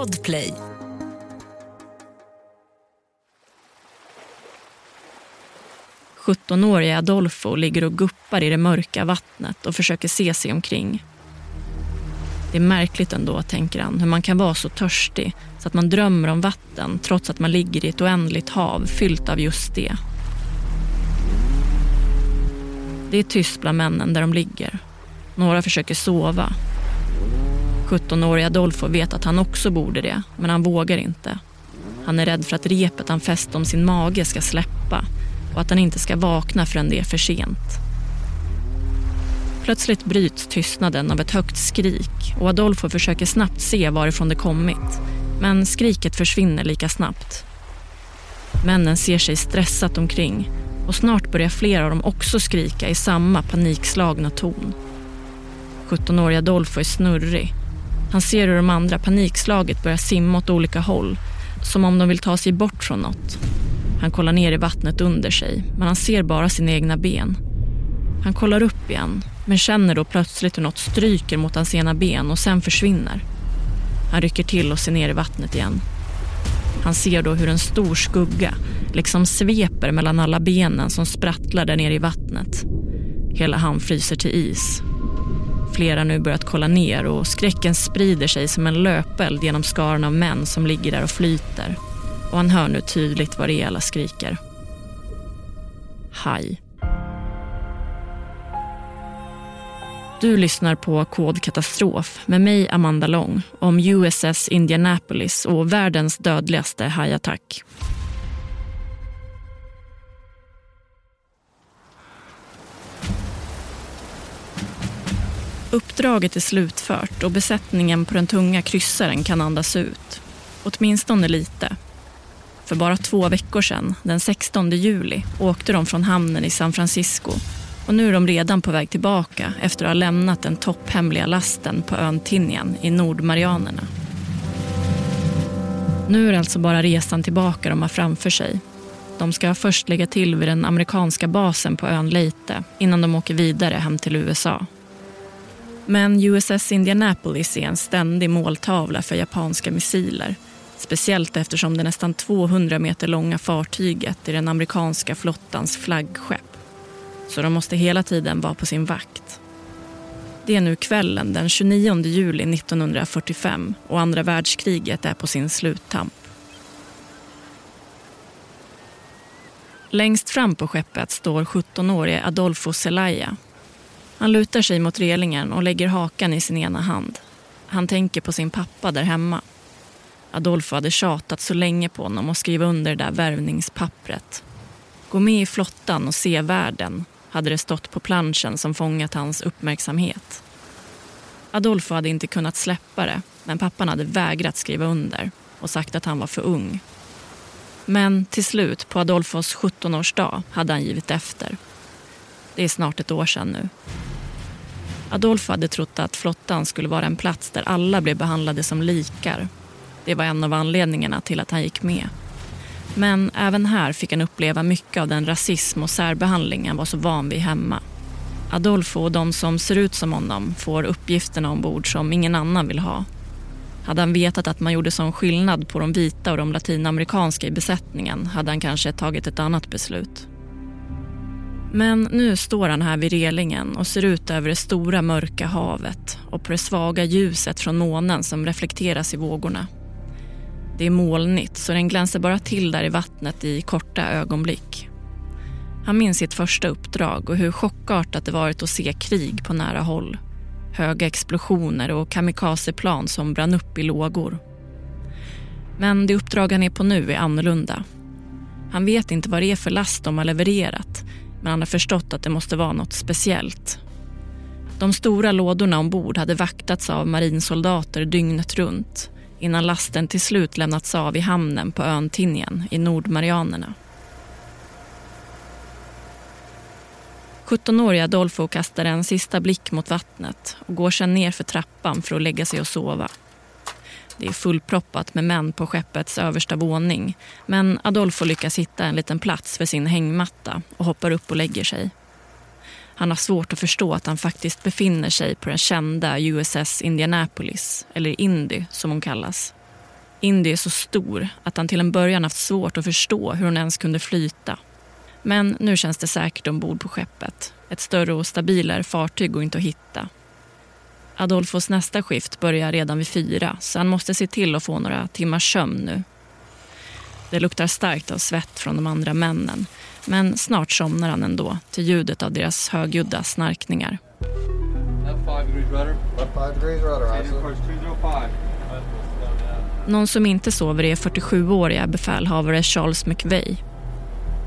Podplay. åriga Adolfo ligger och guppar i det mörka vattnet och försöker se sig omkring. Det är märkligt ändå, tänker han, hur man kan vara så törstig så att man drömmer om vatten trots att man ligger i ett oändligt hav fyllt av just det. Det är tyst bland männen där de ligger. Några försöker sova. 17-åriga Adolfo vet att han också borde det, men han vågar inte. Han är rädd för att repet han fäst om sin mage ska släppa och att han inte ska vakna förrän det är för sent. Plötsligt bryts tystnaden av ett högt skrik och Adolfo försöker snabbt se varifrån det kommit. Men skriket försvinner lika snabbt. Männen ser sig stressat omkring och snart börjar flera av dem också skrika i samma panikslagna ton. 17-åriga Adolfo är snurrig. Han ser hur de andra panikslaget börjar simma åt olika håll som om de vill ta sig bort från något. Han kollar ner i vattnet under sig men han ser bara sina egna ben. Han kollar upp igen men känner då plötsligt hur något stryker mot hans ena ben och sen försvinner. Han rycker till och ser ner i vattnet igen. Han ser då hur en stor skugga liksom sveper mellan alla benen som sprattlar där nere i vattnet. Hela han fryser till is. Flera har nu börjat kolla ner och skräcken sprider sig som en löpeld genom skaran av män som ligger där och flyter. Och han hör nu tydligt vad det är alla skriker. Haj. Du lyssnar på Kod katastrof med mig, Amanda Long, om USS Indianapolis och världens dödligaste hajattack. Uppdraget är slutfört och besättningen på den tunga kryssaren kan andas ut. Åtminstone lite. För bara två veckor sedan, den 16 juli, åkte de från hamnen i San Francisco och nu är de redan på väg tillbaka efter att ha lämnat den topphemliga lasten på ön Tinian i Nordmarianerna. Nu är det alltså bara resan tillbaka de har framför sig. De ska först lägga till vid den amerikanska basen på ön Leyte innan de åker vidare hem till USA. Men USS Indianapolis är en ständig måltavla för japanska missiler. Speciellt eftersom det nästan 200 meter långa fartyget är den amerikanska flottans flaggskepp så de måste hela tiden vara på sin vakt. Det är nu kvällen den 29 juli 1945 och andra världskriget är på sin sluttamp. Längst fram på skeppet står 17-årige Adolfo Zelaya. Han lutar sig mot relingen och lägger hakan i sin ena hand. Han tänker på sin pappa där hemma. Adolfo hade tjatat så länge på honom att skriva under det där värvningspappret. Gå med i flottan och se världen, hade det stått på planschen som fångat hans uppmärksamhet. Adolfo hade inte kunnat släppa det, men pappan hade vägrat skriva under och sagt att han var för ung. Men till slut, på Adolfos 17-årsdag, hade han givit efter. Det är snart ett år sedan nu. Adolfo hade trott att flottan skulle vara en plats där alla blev behandlade som likar. Det var en av anledningarna till att han gick med. Men även här fick han uppleva mycket av den rasism och särbehandling han var så van vid hemma. Adolfo och de som ser ut som honom får uppgifterna ombord som ingen annan vill ha. Hade han vetat att man gjorde sån skillnad på de vita och de latinamerikanska i besättningen hade han kanske tagit ett annat beslut. Men nu står han här vid relingen och ser ut över det stora mörka havet och på det svaga ljuset från månen som reflekteras i vågorna. Det är molnigt så den glänser bara till där i vattnet i korta ögonblick. Han minns sitt första uppdrag och hur chockartat det varit att se krig på nära håll. Höga explosioner och kamikazeplan som brann upp i lågor. Men det uppdrag han är på nu är annorlunda. Han vet inte vad det är för last de har levererat men han har förstått att det måste vara något speciellt. De stora lådorna ombord hade vaktats av marinsoldater dygnet runt innan lasten till slut lämnats av i hamnen på ön Tinien i Nordmarianerna. 17-åriga Adolfo kastar en sista blick mot vattnet och går sedan ner för trappan för att lägga sig och sova. Det är fullproppat med män på skeppets översta våning men Adolfo lyckas hitta en liten plats för sin hängmatta och hoppar upp och lägger sig. Han har svårt att förstå att han faktiskt befinner sig på den kända USS Indianapolis, eller Indy som hon kallas. Indy är så stor att han till en början haft svårt att förstå hur hon ens kunde flyta. Men nu känns det säkert ombord på skeppet. Ett större och stabilare fartyg går inte att hitta. Adolfos nästa skift börjar redan vid fyra så han måste se till att få några timmars sömn nu. Det luktar starkt av svett från de andra männen men snart somnar han ändå till ljudet av deras högljudda snarkningar. Någon som inte sover är 47-åriga befälhavare Charles McVeigh.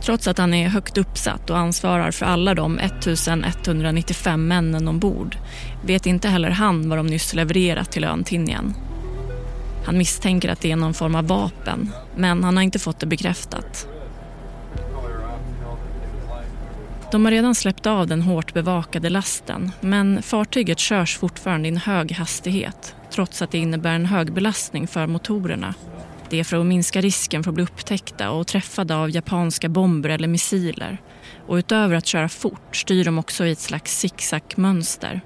Trots att han är högt uppsatt och ansvarar för alla de 1195 männen ombord vet inte heller han vad de nyss levererat till ön Tinian. Han misstänker att det är någon form av vapen, men han har inte fått det bekräftat. De har redan släppt av den hårt bevakade lasten men fartyget körs fortfarande i en hög hastighet trots att det innebär en hög belastning för motorerna. Det är för att minska risken för att bli upptäckta och träffade av japanska bomber eller missiler. Och utöver att köra fort styr de också i ett slags zigzagmönster- mönster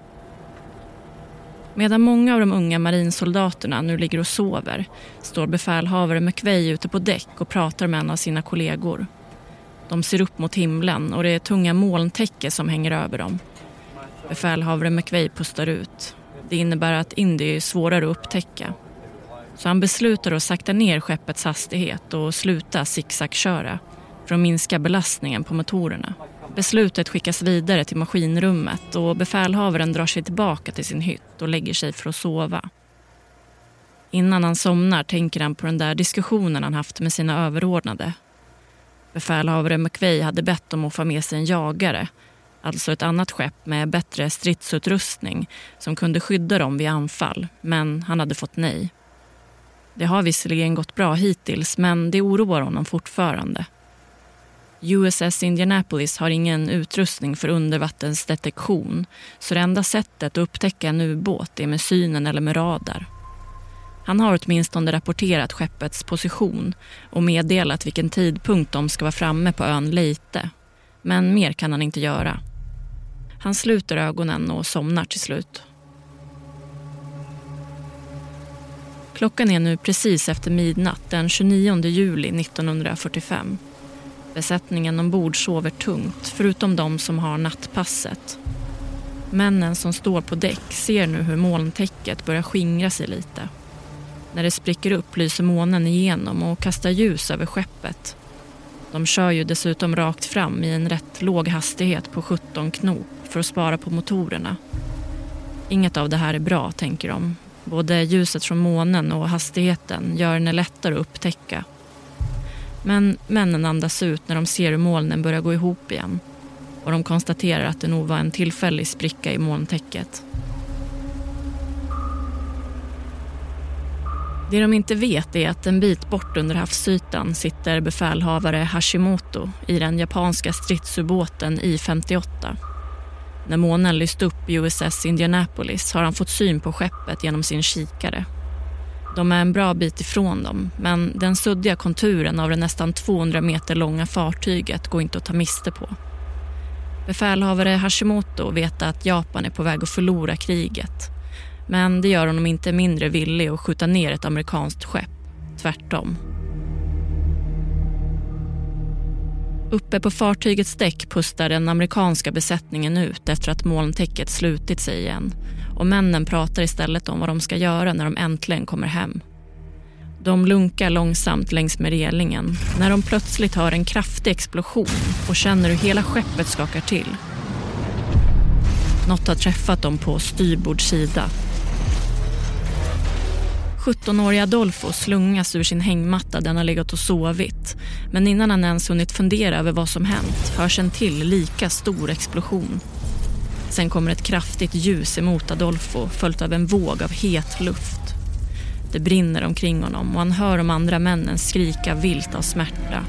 Medan många av de unga marinsoldaterna nu ligger och sover står befälhavare McVeigh ute på däck och pratar med en av sina kollegor. De ser upp mot himlen och det är tunga molntäcke som hänger över dem. Befälhavare McVeigh pustar ut. Det innebär att Indy är svårare att upptäcka. Så han beslutar att sakta ner skeppets hastighet och sluta zigzagköra för att minska belastningen på motorerna. Beslutet skickas vidare till maskinrummet och befälhavaren drar sig tillbaka till sin hytt och lägger sig för att sova. Innan han somnar tänker han på den där diskussionen han haft med sina överordnade Befälhavare McVeigh hade bett om att få med sig en jagare, alltså ett annat skepp med bättre stridsutrustning som kunde skydda dem vid anfall, men han hade fått nej. Det har visserligen gått bra hittills, men det oroar honom fortfarande. USS Indianapolis har ingen utrustning för undervattensdetektion så det enda sättet att upptäcka en ubåt är med synen eller med radar. Han har åtminstone rapporterat skeppets position och meddelat vilken tidpunkt de ska vara framme på ön Leite. Men mer kan han inte göra. Han sluter ögonen och somnar till slut. Klockan är nu precis efter midnatt den 29 juli 1945. Besättningen ombord sover tungt, förutom de som har nattpasset. Männen som står på däck ser nu hur molntäcket börjar skingra sig lite. När det spricker upp lyser månen igenom och kastar ljus över skeppet. De kör ju dessutom rakt fram i en rätt låg hastighet på 17 knop för att spara på motorerna. Inget av det här är bra, tänker de. Både ljuset från månen och hastigheten gör den lättare att upptäcka. Men männen andas ut när de ser hur molnen börjar gå ihop igen och de konstaterar att det nog var en tillfällig spricka i molntäcket. Det de inte vet är att en bit bort under havsytan sitter befälhavare Hashimoto i den japanska stridsubåten I-58. När månen lyst upp i USS Indianapolis har han fått syn på skeppet genom sin kikare. De är en bra bit ifrån dem, men den suddiga konturen av det nästan 200 meter långa fartyget går inte att ta miste på. Befälhavare Hashimoto vet att Japan är på väg att förlora kriget men det gör honom inte mindre villig att skjuta ner ett amerikanskt skepp. Tvärtom. Uppe på fartygets däck pustar den amerikanska besättningen ut efter att molntäcket slutit sig igen och männen pratar istället om vad de ska göra när de äntligen kommer hem. De lunkar långsamt längs med relingen när de plötsligt hör en kraftig explosion och känner hur hela skeppet skakar till. Något har träffat dem på styrbords sida 17-åriga Adolfo slungas ur sin hängmatta där han har legat och sovit. Men innan han ens hunnit fundera över vad som hänt hörs en till lika stor explosion. Sen kommer ett kraftigt ljus emot Adolfo följt av en våg av het luft. Det brinner omkring honom och han hör de andra männen skrika vilt av smärta.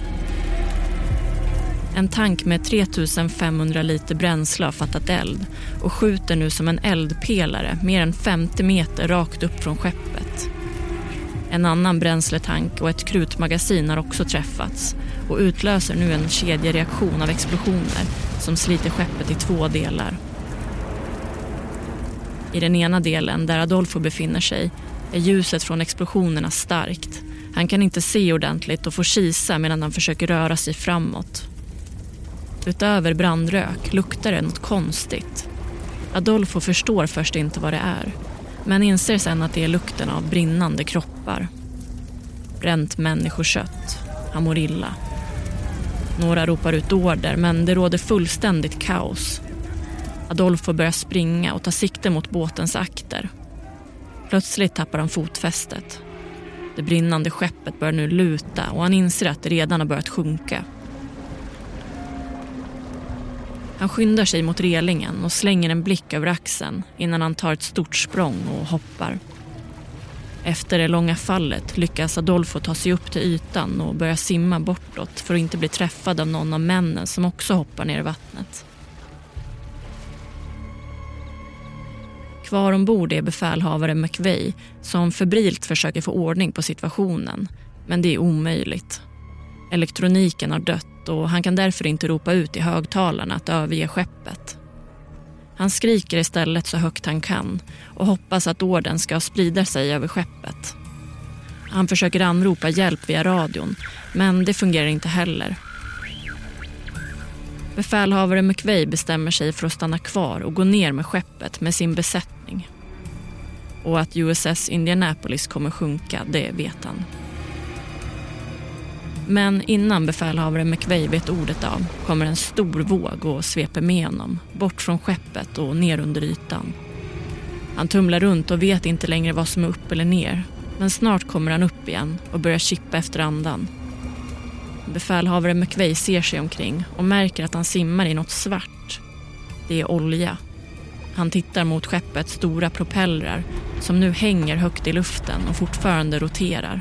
En tank med 3500 liter bränsle har fattat eld och skjuter nu som en eldpelare mer än 50 meter rakt upp från skeppet. En annan bränsletank och ett krutmagasin har också träffats och utlöser nu en kedjereaktion av explosioner som sliter skeppet i två delar. I den ena delen, där Adolfo befinner sig, är ljuset från explosionerna starkt Han kan inte se ordentligt och får kisa medan han försöker röra sig framåt. Utöver brandrök luktar det något konstigt. Adolfo förstår först inte vad det är men inser sen att det är lukten av brinnande kroppar. Bränt människokött. Han mår illa. Några ropar ut order, men det råder fullständigt kaos. Adolfo börjar springa och ta sikte mot båtens akter. Plötsligt tappar han fotfästet. Det brinnande skeppet börjar nu luta och han inser att det redan har börjat sjunka. Han skyndar sig mot relingen och slänger en blick över axeln innan han tar ett stort språng och hoppar. Efter det långa fallet lyckas Adolfo ta sig upp till ytan och börja simma bortåt för att inte bli träffad av någon av männen som också hoppar ner i vattnet. Kvar ombord är befälhavare McVeigh som febrilt försöker få ordning på situationen. Men det är omöjligt. Elektroniken har dött och han kan därför inte ropa ut i högtalarna att överge skeppet. Han skriker istället så högt han kan och hoppas att orden ska sprida sig över skeppet. Han försöker anropa hjälp via radion, men det fungerar inte heller. Befälhavare McVeigh bestämmer sig för att stanna kvar och gå ner med skeppet med sin besättning. Och att USS Indianapolis kommer sjunka, det vet han. Men innan befälhavare McVeigh vet ordet av kommer en stor våg och sveper med honom bort från skeppet och ner under ytan. Han tumlar runt och vet inte längre vad som är upp eller ner. Men snart kommer han upp igen och börjar kippa efter andan. Befälhavare McVeigh ser sig omkring och märker att han simmar i något svart. Det är olja. Han tittar mot skeppets stora propellrar som nu hänger högt i luften och fortfarande roterar.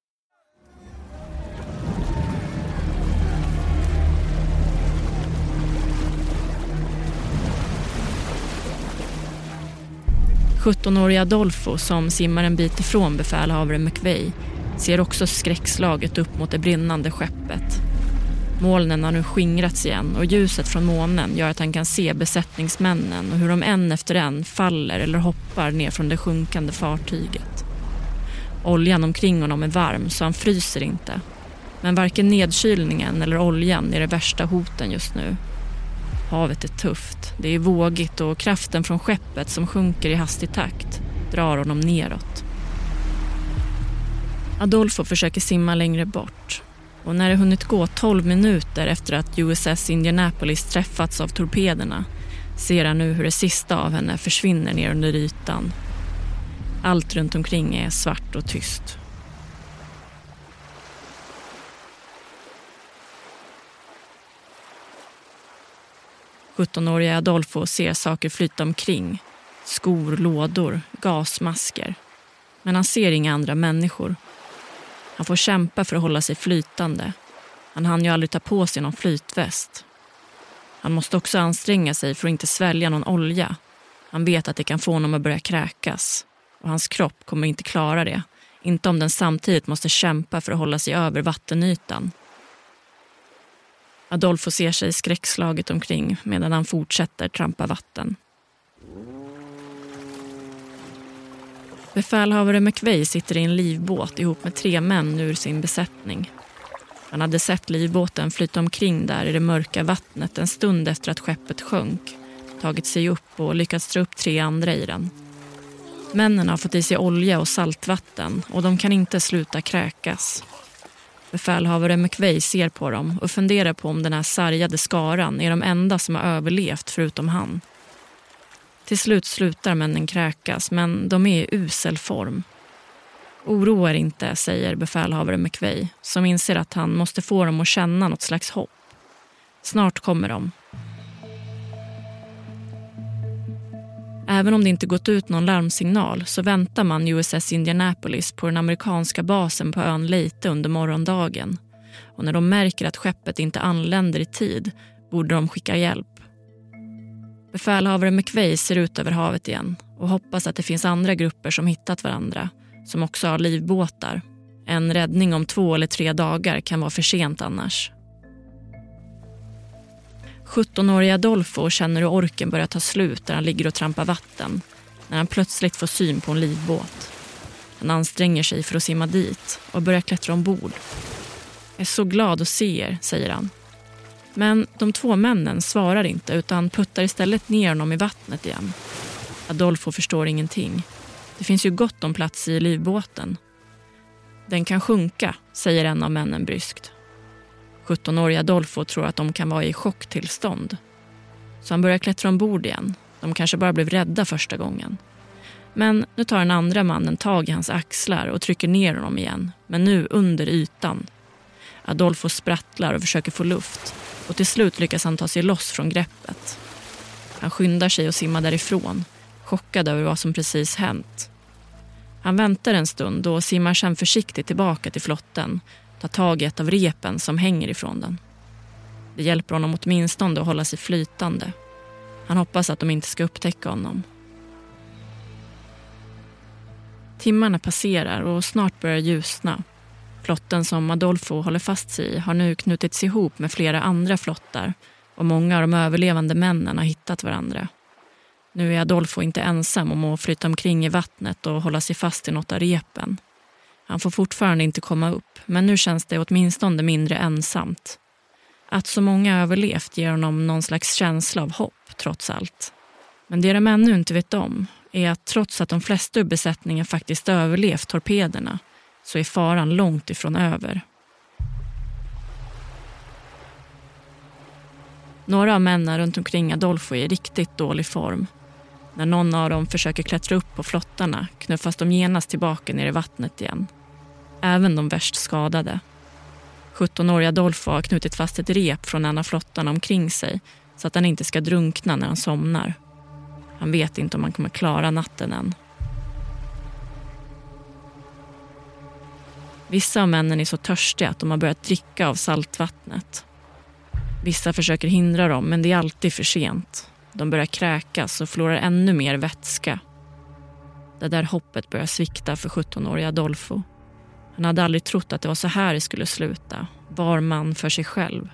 17-årige Adolfo, som simmar en bit ifrån befälhavare McVeigh, ser också skräckslaget upp mot det brinnande skeppet. Molnen har nu skingrats igen och ljuset från månen gör att han kan se besättningsmännen och hur de en efter en faller eller hoppar ner från det sjunkande fartyget. Oljan omkring honom är varm så han fryser inte. Men varken nedkylningen eller oljan är det värsta hoten just nu Havet är tufft, det är vågigt och kraften från skeppet som sjunker i hastig takt drar honom neråt. Adolfo försöker simma längre bort och när det hunnit gå 12 minuter efter att USS Indianapolis träffats av torpederna ser han nu hur det sista av henne försvinner ner under ytan. Allt runt omkring är svart och tyst. 17-åriga Adolfo ser saker flyta omkring. Skor, lådor, gasmasker. Men han ser inga andra människor. Han får kämpa för att hålla sig flytande. Han hann ju aldrig ta på sig någon flytväst. Han måste också anstränga sig för att inte svälja någon olja. Han vet att det kan få honom att börja kräkas. Och hans kropp kommer inte klara det. Inte om den samtidigt måste kämpa för att hålla sig över vattenytan. Adolfo ser sig skräckslaget omkring medan han fortsätter trampa vatten. Befälhavare McVeigh sitter i en livbåt ihop med tre män ur sin besättning. Han hade sett livbåten flyta omkring där i det mörka vattnet en stund efter att skeppet sjönk, tagit sig upp och lyckats dra upp tre andra i den. Männen har fått i sig olja och saltvatten och de kan inte sluta kräkas. Befälhavare McVeigh ser på dem och funderar på om den här sargade skaran är de enda som har överlevt förutom han. Till slut slutar männen kräkas, men de är i usel form. Oroa er inte, säger befälhavare McVeigh som inser att han måste få dem att känna något slags hopp. Snart kommer de. Även om det inte gått ut någon larmsignal så väntar man USS Indianapolis på den amerikanska basen på ön Leyte under morgondagen. Och när de märker att skeppet inte anländer i tid borde de skicka hjälp. Befälhavare McVeigh ser ut över havet igen och hoppas att det finns andra grupper som hittat varandra, som också har livbåtar. En räddning om två eller tre dagar kan vara för sent annars. 17-åriga Adolfo känner hur orken börjar ta slut där han ligger och trampar vatten när han plötsligt får syn på en livbåt. Han anstränger sig för att simma dit och börjar klättra ombord. Jag är så glad att se er, säger han. Men de två männen svarar inte utan puttar istället ner honom i vattnet igen. Adolfo förstår ingenting. Det finns ju gott om plats i livbåten. Den kan sjunka, säger en av männen bryskt. 17-årige Adolfo tror att de kan vara i chocktillstånd. Så han börjar klättra ombord igen. De kanske bara blev rädda första gången. Men nu tar den andra mannen tag i hans axlar och trycker ner honom igen, men nu under ytan. Adolfo sprattlar och försöker få luft och till slut lyckas han ta sig loss från greppet. Han skyndar sig och simmar därifrån, chockad över vad som precis hänt. Han väntar en stund och simmar sedan försiktigt tillbaka till flotten tar tag i ett av repen som hänger ifrån den. Det hjälper honom åtminstone att hålla sig flytande. Han hoppas att de inte ska upptäcka honom. Timmarna passerar och snart börjar ljusna. Flotten som Adolfo håller fast sig i har nu knutits ihop med flera andra flottar och många av de överlevande männen har hittat varandra. Nu är Adolfo inte ensam om att flyta omkring i vattnet och hålla sig fast i något av repen. Han får fortfarande inte komma upp, men nu känns det åtminstone mindre ensamt. Att så många överlevt ger honom någon slags känsla av hopp, trots allt. Men det de ännu inte vet om är att trots att de flesta ur besättningen faktiskt överlevt torpederna så är faran långt ifrån över. Några av männen runt omkring Adolfo är i riktigt dålig form. När någon av dem försöker klättra upp på flottarna knuffas de genast tillbaka ner i vattnet igen även de värst skadade. 17-åriga Adolfo har knutit fast ett rep från en av flottarna omkring sig så att han inte ska drunkna när han somnar. Han vet inte om han kommer klara natten än. Vissa av männen är så törstiga att de har börjat dricka av saltvattnet. Vissa försöker hindra dem, men det är alltid för sent. De börjar kräkas och förlorar ännu mer vätska. Det där hoppet börjar svikta för 17-åriga Adolfo. Han hade aldrig trott att det var så här det skulle sluta. Var man för sig själv.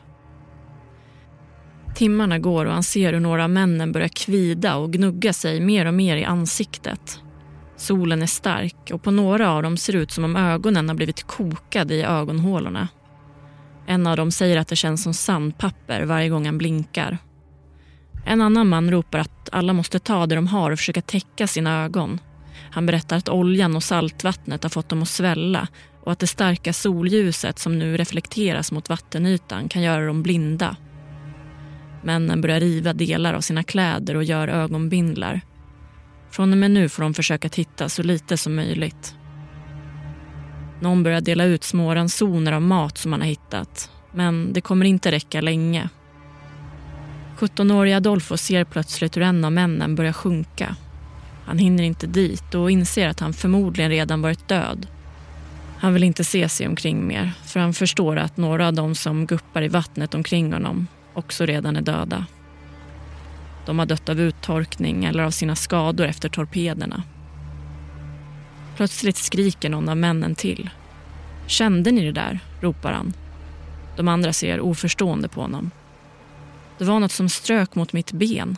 Timmarna går och han ser hur några av männen börjar kvida och gnugga sig mer och mer i ansiktet. Solen är stark och på några av dem ser det ut som om ögonen har blivit kokade i ögonhålorna. En av dem säger att det känns som sandpapper varje gång han blinkar. En annan man ropar att alla måste ta det de har och försöka täcka sina ögon. Han berättar att oljan och saltvattnet har fått dem att svälla och att det starka solljuset som nu reflekteras mot vattenytan kan göra dem blinda. Männen börjar riva delar av sina kläder och gör ögonbindlar. Från och med nu får de försöka titta så lite som möjligt. Någon börjar dela ut små ransoner av mat som man har hittat. Men det kommer inte räcka länge. 17-åriga Adolfo ser plötsligt hur en av männen börjar sjunka han hinner inte dit och inser att han förmodligen redan varit död. Han vill inte se sig omkring mer för han förstår att några av dem som guppar i vattnet omkring honom också redan är döda. De har dött av uttorkning eller av sina skador efter torpederna. Plötsligt skriker någon av männen till. Kände ni det där? ropar han. De andra ser oförstående på honom. Det var något som strök mot mitt ben.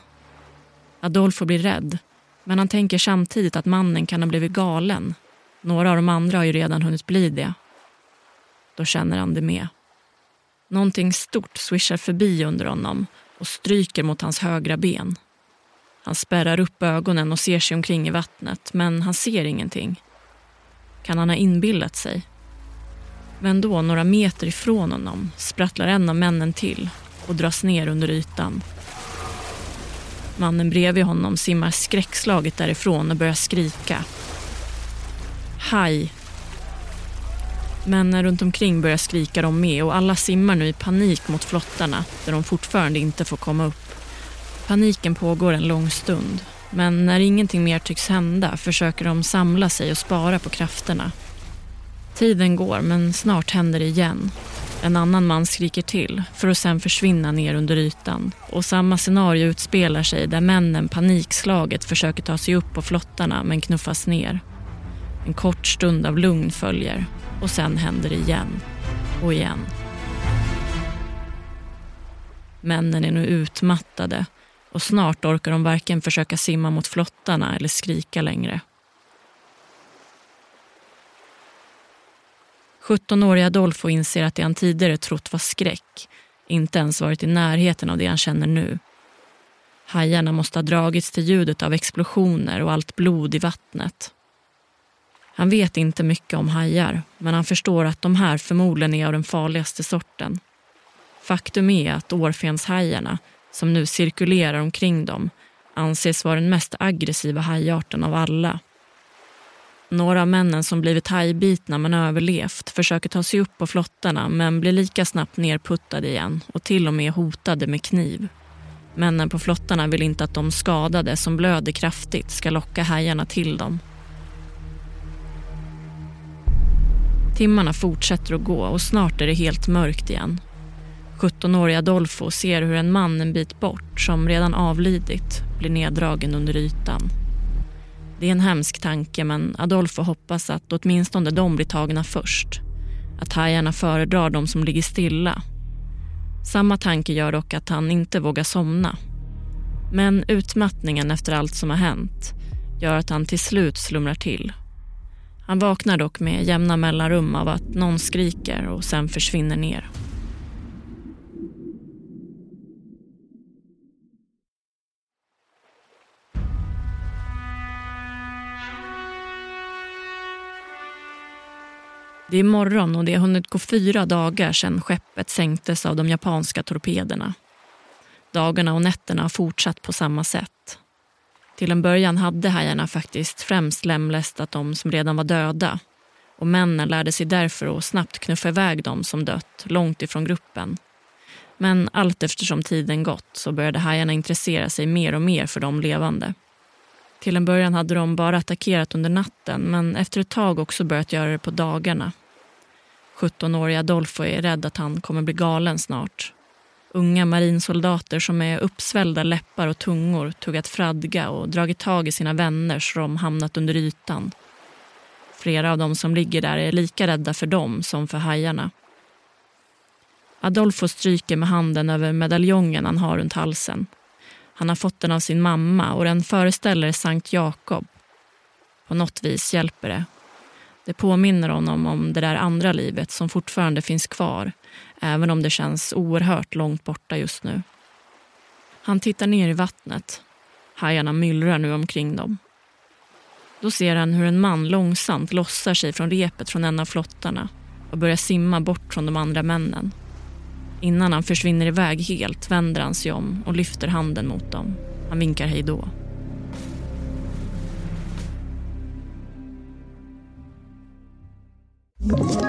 Adolfo blir rädd men han tänker samtidigt att mannen kan ha blivit galen. Några av de andra har ju redan hunnit bli det. Då känner han det med. Någonting stort swishar förbi under honom och stryker mot hans högra ben. Han spärrar upp ögonen och ser sig omkring i vattnet, men han ser ingenting. Kan han ha inbillat sig? Men då, några meter ifrån honom, sprattlar en av männen till och dras ner under ytan. Mannen bredvid honom simmar skräckslaget därifrån och börjar skrika. Haj! Männen runt omkring börjar skrika de med och alla simmar nu i panik mot flottarna där de fortfarande inte får komma upp. Paniken pågår en lång stund. Men när ingenting mer tycks hända försöker de samla sig och spara på krafterna. Tiden går, men snart händer det igen. En annan man skriker till för att sen försvinna ner under ytan. Och samma scenario utspelar sig där männen panikslaget försöker ta sig upp på flottarna men knuffas ner. En kort stund av lugn följer och sen händer det igen och igen. Männen är nu utmattade och snart orkar de varken försöka simma mot flottarna eller skrika längre. 17-åriga Adolfo inser att det han tidigare trott var skräck inte ens varit i närheten av det han känner nu. Hajarna måste ha dragits till ljudet av explosioner och allt blod i vattnet. Han vet inte mycket om hajar, men han förstår att de här förmodligen är av den farligaste sorten. Faktum är att årfenshajarna, som nu cirkulerar omkring dem, anses vara den mest aggressiva hajarten av alla. Några av männen som blivit hajbitna men överlevt försöker ta sig upp på flottarna men blir lika snabbt nerputtade igen och till och med hotade med kniv. Männen på flottarna vill inte att de skadade som blöder kraftigt ska locka hajarna till dem. Timmarna fortsätter att gå och snart är det helt mörkt igen. 17-åriga Adolfo ser hur en man en bit bort, som redan avlidit, blir neddragen under ytan. Det är en hemsk tanke men Adolfo hoppas att åtminstone de blir tagna först. Att hajarna föredrar de som ligger stilla. Samma tanke gör dock att han inte vågar somna. Men utmattningen efter allt som har hänt gör att han till slut slumrar till. Han vaknar dock med jämna mellanrum av att någon skriker och sen försvinner ner. Det är morgon och det har hunnit gå fyra dagar sedan skeppet sänktes av de japanska torpederna. Dagarna och nätterna har fortsatt på samma sätt. Till en början hade hajarna faktiskt främst lemlästat de som redan var döda och männen lärde sig därför att snabbt knuffa iväg de som dött långt ifrån gruppen. Men allt eftersom tiden gått så började hajarna intressera sig mer och mer för de levande. Till en början hade de bara attackerat under natten men efter ett tag också börjat göra det på dagarna. 17-åriga Adolfo är rädd att han kommer bli galen snart. Unga marinsoldater som med uppsvällda läppar och tungor tuggat fradga och dragit tag i sina vänner så de hamnat under ytan. Flera av dem som ligger där är lika rädda för dem som för hajarna. Adolfo stryker med handen över medaljongen han har runt halsen. Han har fått den av sin mamma och den föreställer Sankt Jakob. På något vis hjälper det. Det påminner honom om det där andra livet som fortfarande finns kvar även om det känns oerhört långt borta just nu. Han tittar ner i vattnet. Hajarna myllrar nu omkring dem. Då ser han hur en man långsamt lossar sig från repet från en av flottarna och börjar simma bort från de andra männen. Innan han försvinner iväg helt vänder han sig om och lyfter handen mot dem. Han vinkar hej då. you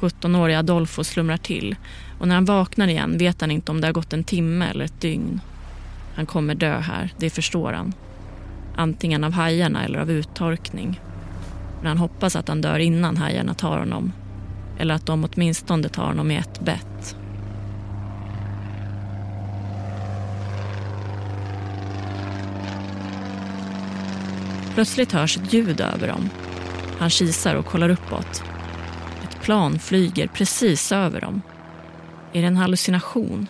17-åriga Adolfo slumrar till och när han vaknar igen vet han inte om det har gått en timme eller ett dygn. Han kommer dö här, det förstår han. Antingen av hajarna eller av uttorkning. Men han hoppas att han dör innan hajarna tar honom. Eller att de åtminstone tar honom i ett bett. Plötsligt hörs ett ljud över dem. Han kisar och kollar uppåt. Plan flyger precis över dem. Är det en hallucination?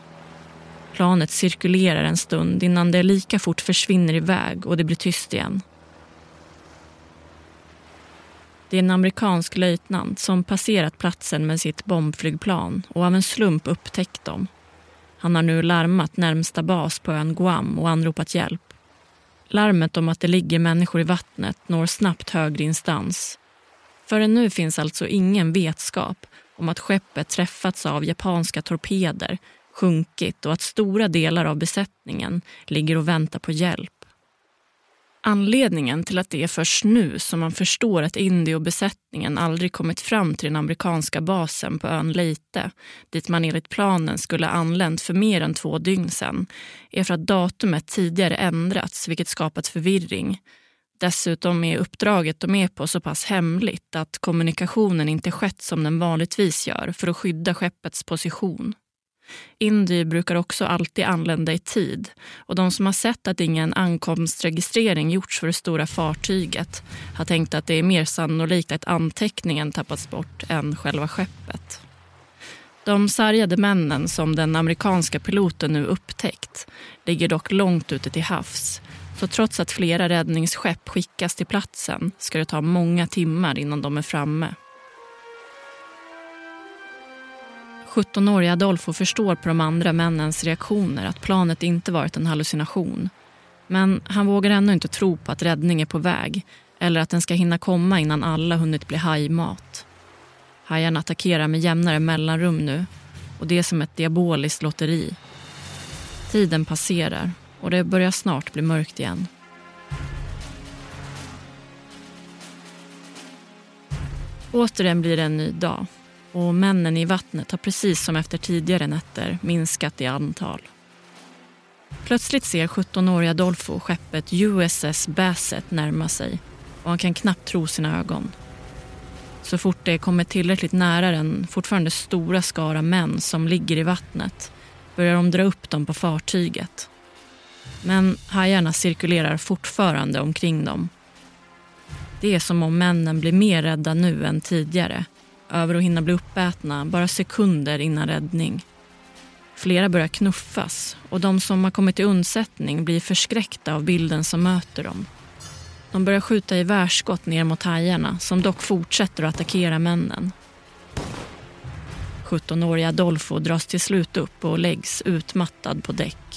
Planet cirkulerar en stund innan det lika fort försvinner iväg och det blir tyst igen. Det är en amerikansk löjtnant som passerat platsen med sitt bombflygplan och av en slump upptäckt dem. Han har nu larmat närmsta bas på ön Guam och anropat hjälp. Larmet om att det ligger människor i vattnet når snabbt högre instans. Förrän nu finns alltså ingen vetskap om att skeppet träffats av japanska torpeder, sjunkit och att stora delar av besättningen ligger och väntar på hjälp. Anledningen till att det är först nu som man förstår att Indy och besättningen aldrig kommit fram till den amerikanska basen på ön Leyte, dit man enligt planen skulle anlänt för mer än två dygn sedan, är för att datumet tidigare ändrats, vilket skapat förvirring. Dessutom är uppdraget de är på så pass hemligt att kommunikationen inte skett som den vanligtvis gör för att skydda skeppets position. Indy brukar också alltid anlända i tid och de som har sett att ingen ankomstregistrering gjorts för det stora fartyget har tänkt att det är mer sannolikt att anteckningen tappats bort än själva skeppet. De sargade männen som den amerikanska piloten nu upptäckt ligger dock långt ute till havs så trots att flera räddningsskepp skickas till platsen ska det ta många timmar innan de är framme. 17-åriga Adolfo förstår på de andra männens reaktioner att planet inte varit en hallucination. Men han vågar ännu inte tro på att räddning är på väg eller att den ska hinna komma innan alla hunnit bli hajmat. Hajarna attackerar med jämnare mellanrum nu och det är som ett diaboliskt lotteri. Tiden passerar och det börjar snart bli mörkt igen. Återigen blir det en ny dag och männen i vattnet har precis som efter tidigare nätter minskat i antal. Plötsligt ser 17-åriga Adolfo skeppet USS Bassett närma sig och han kan knappt tro sina ögon. Så fort det kommer tillräckligt nära den fortfarande stora skara män som ligger i vattnet börjar de dra upp dem på fartyget. Men hajarna cirkulerar fortfarande omkring dem. Det är som om männen blir mer rädda nu än tidigare över att hinna bli uppätna bara sekunder innan räddning. Flera börjar knuffas och de som har kommit till undsättning blir förskräckta av bilden som möter dem. De börjar skjuta i värskott ner mot hajarna som dock fortsätter att attackera männen. 17-åriga Adolfo dras till slut upp och läggs utmattad på däck.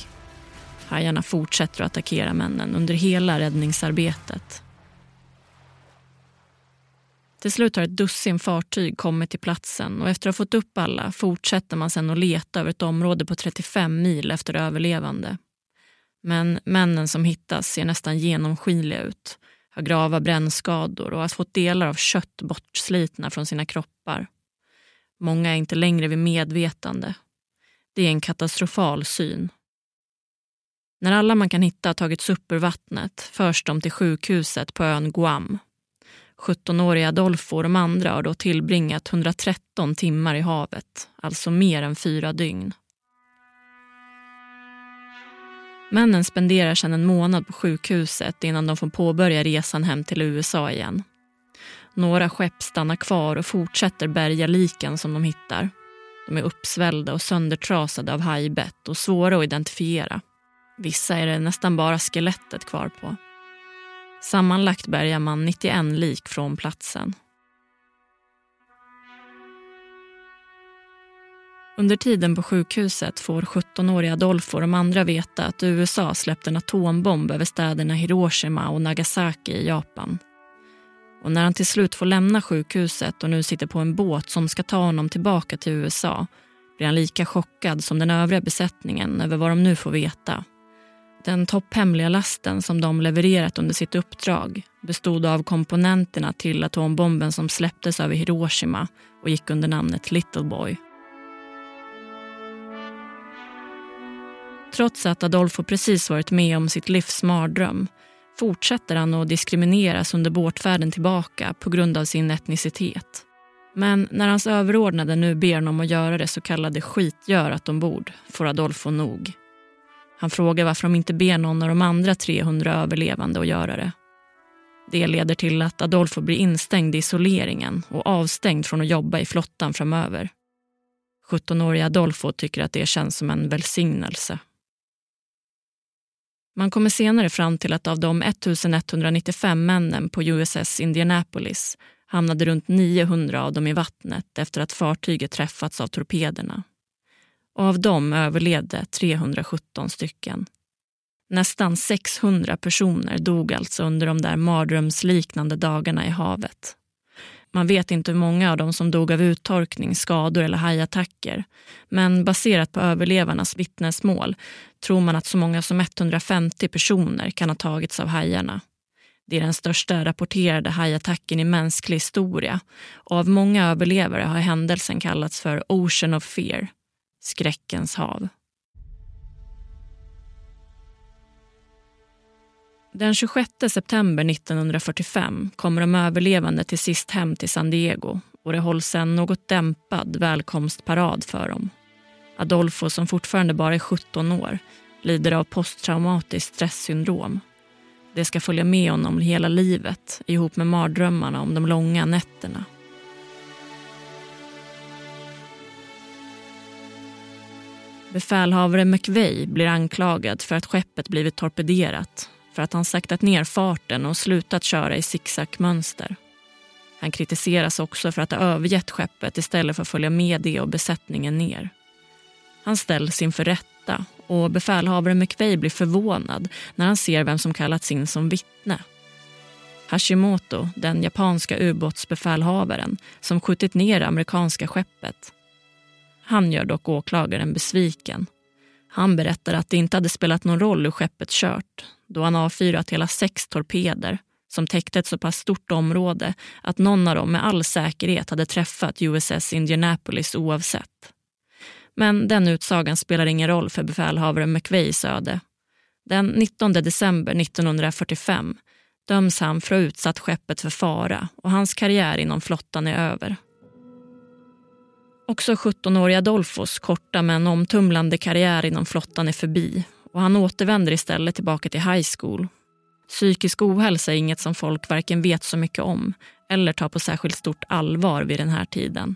Hajarna fortsätter att attackera männen under hela räddningsarbetet. Till slut har ett dussin fartyg kommit till platsen och efter att ha fått upp alla fortsätter man sedan att leta över ett område på 35 mil efter överlevande. Men männen som hittas ser nästan genomskinliga ut, har grava brännskador och har fått delar av kött bortslitna från sina kroppar. Många är inte längre vid medvetande. Det är en katastrofal syn. När alla man kan hitta har tagits upp ur vattnet förs de till sjukhuset på ön Guam 17-åriga Adolfo och de andra har då tillbringat 113 timmar i havet, alltså mer än fyra dygn. Männen spenderar sedan en månad på sjukhuset innan de får påbörja resan hem till USA igen. Några skepp stannar kvar och fortsätter bärga liken som de hittar. De är uppsvällda och söndertrasade av hajbett och svåra att identifiera. Vissa är det nästan bara skelettet kvar på. Sammanlagt bärgar man 91 lik från platsen. Under tiden på sjukhuset får 17-åriga Adolfo och de andra veta att USA släppt en atombomb över städerna Hiroshima och Nagasaki i Japan. Och när han till slut får lämna sjukhuset och nu sitter på en båt som ska ta honom tillbaka till USA blir han lika chockad som den övriga besättningen över vad de nu får veta. Den topphemliga lasten som de levererat under sitt uppdrag bestod av komponenterna till atombomben som släpptes över Hiroshima och gick under namnet Little Boy. Trots att Adolfo precis varit med om sitt livs mardröm fortsätter han att diskrimineras under båtfärden tillbaka på grund av sin etnicitet. Men när hans överordnade nu ber honom att göra det så kallade skitgörat ombord får Adolfo nog. Han frågar varför de inte ber någon av de andra 300 överlevande att göra det. Det leder till att Adolfo blir instängd i isoleringen och avstängd från att jobba i flottan framöver. 17-åriga Adolfo tycker att det känns som en välsignelse. Man kommer senare fram till att av de 1195 männen på USS Indianapolis hamnade runt 900 av dem i vattnet efter att fartyget träffats av torpederna och av dem överlevde 317 stycken. Nästan 600 personer dog alltså under de där mardrömsliknande dagarna i havet. Man vet inte hur många av dem som dog av uttorkning, skador eller hajattacker. Men baserat på överlevarnas vittnesmål tror man att så många som 150 personer kan ha tagits av hajarna. Det är den största rapporterade hajattacken i mänsklig historia och av många överlevare har händelsen kallats för Ocean of Fear, skräckens hav. Den 26 september 1945 kommer de överlevande till sist hem till San Diego och det hålls en något dämpad välkomstparad för dem. Adolfo, som fortfarande bara är 17 år, lider av posttraumatiskt stresssyndrom. Det ska följa med honom hela livet ihop med mardrömmarna om de långa nätterna. Befälhavare McVeigh blir anklagad för att skeppet blivit torpederat för att han saktat ner farten och slutat köra i zigzagmönster. Han kritiseras också för att ha övergett skeppet istället för att följa med det och besättningen ner. Han ställs inför rätta och befälhavare McVeigh blir förvånad när han ser vem som kallats in som vittne. Hashimoto, den japanska ubåtsbefälhavaren som skjutit ner det amerikanska skeppet. Han gör dock åklagaren besviken. Han berättar att det inte hade spelat någon roll hur skeppet kört då han avfyrat hela sex torpeder som täckte ett så pass stort område att någon av dem med all säkerhet hade träffat USS Indianapolis oavsett. Men den utsagan spelar ingen roll för befälhavaren McVeighs öde. Den 19 december 1945 döms han för att ha utsatt skeppet för fara och hans karriär inom flottan är över. Också 17-åriga Adolfos korta men omtumlande karriär inom flottan är förbi och han återvänder istället tillbaka till high school. Psykisk ohälsa är inget som folk varken vet så mycket om eller tar på särskilt stort allvar vid den här tiden.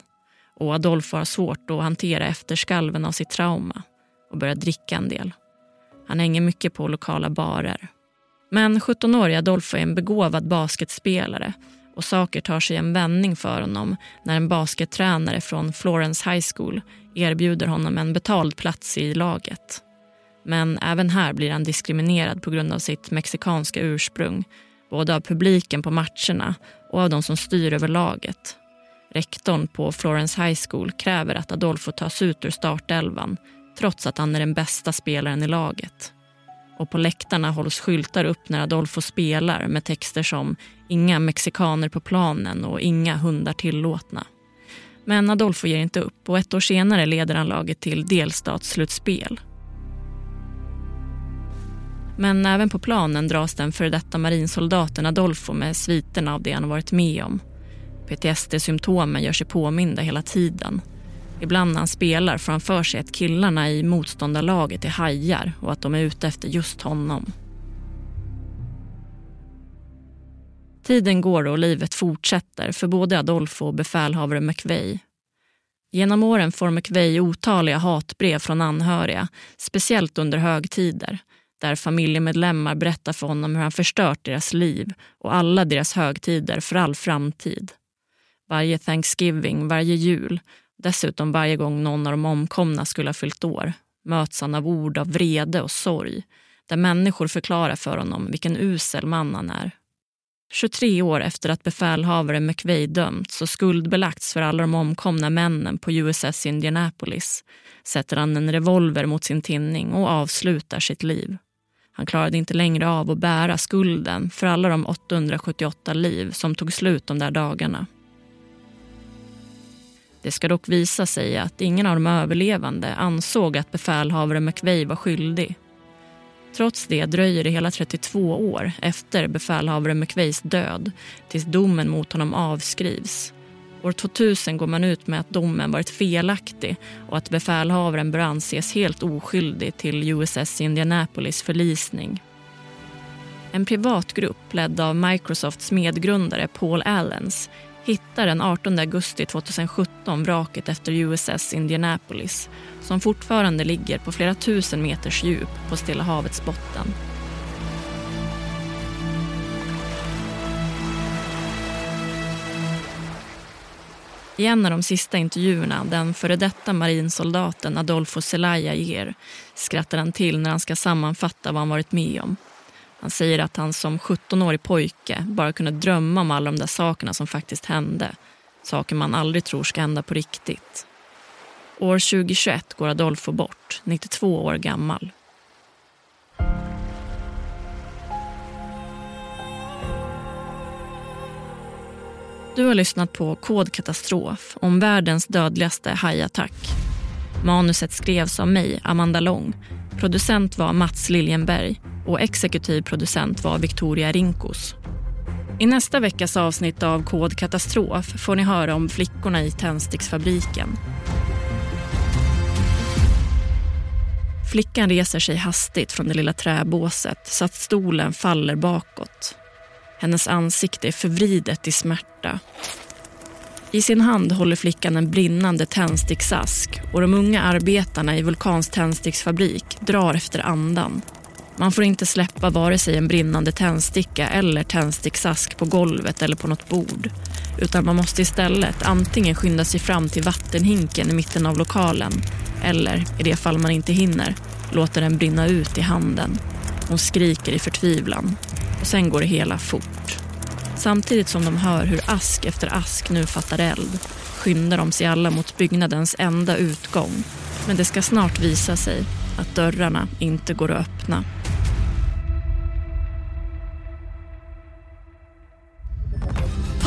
Och Adolfo har svårt att hantera efterskalven av sitt trauma och börjar dricka en del. Han hänger mycket på lokala barer. Men 17-åriga Adolfo är en begåvad basketspelare och saker tar sig en vändning för honom när en baskettränare från Florence High School erbjuder honom en betald plats i laget. Men även här blir han diskriminerad på grund av sitt mexikanska ursprung. Både av publiken på matcherna och av de som styr över laget. Rektorn på Florence High School kräver att Adolfo tas ut ur startelvan trots att han är den bästa spelaren i laget. Och på läktarna hålls skyltar upp när Adolfo spelar med texter som “Inga mexikaner på planen” och “Inga hundar tillåtna”. Men Adolfo ger inte upp och ett år senare leder han laget till delstatsslutspel. Men även på planen dras den före detta marinsoldaten Adolfo med sviterna av det han varit med om. PTSD-symptomen gör sig påminda hela tiden. Ibland när han spelar får han för sig att killarna i motståndarlaget är hajar och att de är ute efter just honom. Tiden går och livet fortsätter för både Adolfo och befälhavare McVeigh. Genom åren får McVeigh otaliga hatbrev från anhöriga, speciellt under högtider där familjemedlemmar berättar för honom hur han förstört deras liv och alla deras högtider för all framtid. Varje Thanksgiving, varje jul, dessutom varje gång någon av de omkomna skulle ha fyllt år möts han av ord av vrede och sorg där människor förklarar för honom vilken usel man han är. 23 år efter att befälhavare McVeigh dömts och skuldbelagts för alla de omkomna männen på USS Indianapolis sätter han en revolver mot sin tinning och avslutar sitt liv. Han klarade inte längre av att bära skulden för alla de 878 liv som tog slut de där dagarna. Det ska dock visa sig att ingen av de överlevande ansåg att befälhavare McVeigh var skyldig. Trots det dröjer det hela 32 år efter befälhavare McVeighs död tills domen mot honom avskrivs År 2000 går man ut med att domen varit felaktig och att befälhavaren bör anses helt oskyldig till USS Indianapolis förlisning. En privatgrupp ledd av Microsofts medgrundare Paul Allens hittar den 18 augusti 2017 vraket efter USS Indianapolis som fortfarande ligger på flera tusen meters djup på Stilla havets botten. I en av de sista intervjuerna den före detta marinsoldaten Adolfo Zelaya ger skrattar han till när han ska sammanfatta vad han varit med om. Han säger att han som 17-årig pojke bara kunde drömma om alla de där sakerna som faktiskt hände. Saker man aldrig tror ska hända på riktigt. År 2021 går Adolfo bort, 92 år gammal. Du har lyssnat på Kodkatastrof om världens dödligaste hajattack. Manuset skrevs av mig, Amanda Lång. Producent var Mats Liljenberg och exekutiv producent var Victoria Rinkos. I nästa veckas avsnitt av Kod katastrof får ni höra om flickorna i tändsticksfabriken. Flickan reser sig hastigt från det lilla träbåset så att stolen faller bakåt. Hennes ansikte är förvridet i smärta. I sin hand håller flickan en brinnande tändsticksask och de unga arbetarna i Vulkans tändsticksfabrik drar efter andan. Man får inte släppa vare sig en brinnande tändsticka eller tändsticksask på golvet eller på något bord. Utan man måste istället antingen skynda sig fram till vattenhinken i mitten av lokalen eller, i det fall man inte hinner, låta den brinna ut i handen. Hon skriker i förtvivlan och sen går det hela fort. Samtidigt som de hör hur ask efter ask nu fattar eld skyndar de sig alla mot byggnadens enda utgång. Men det ska snart visa sig att dörrarna inte går att öppna.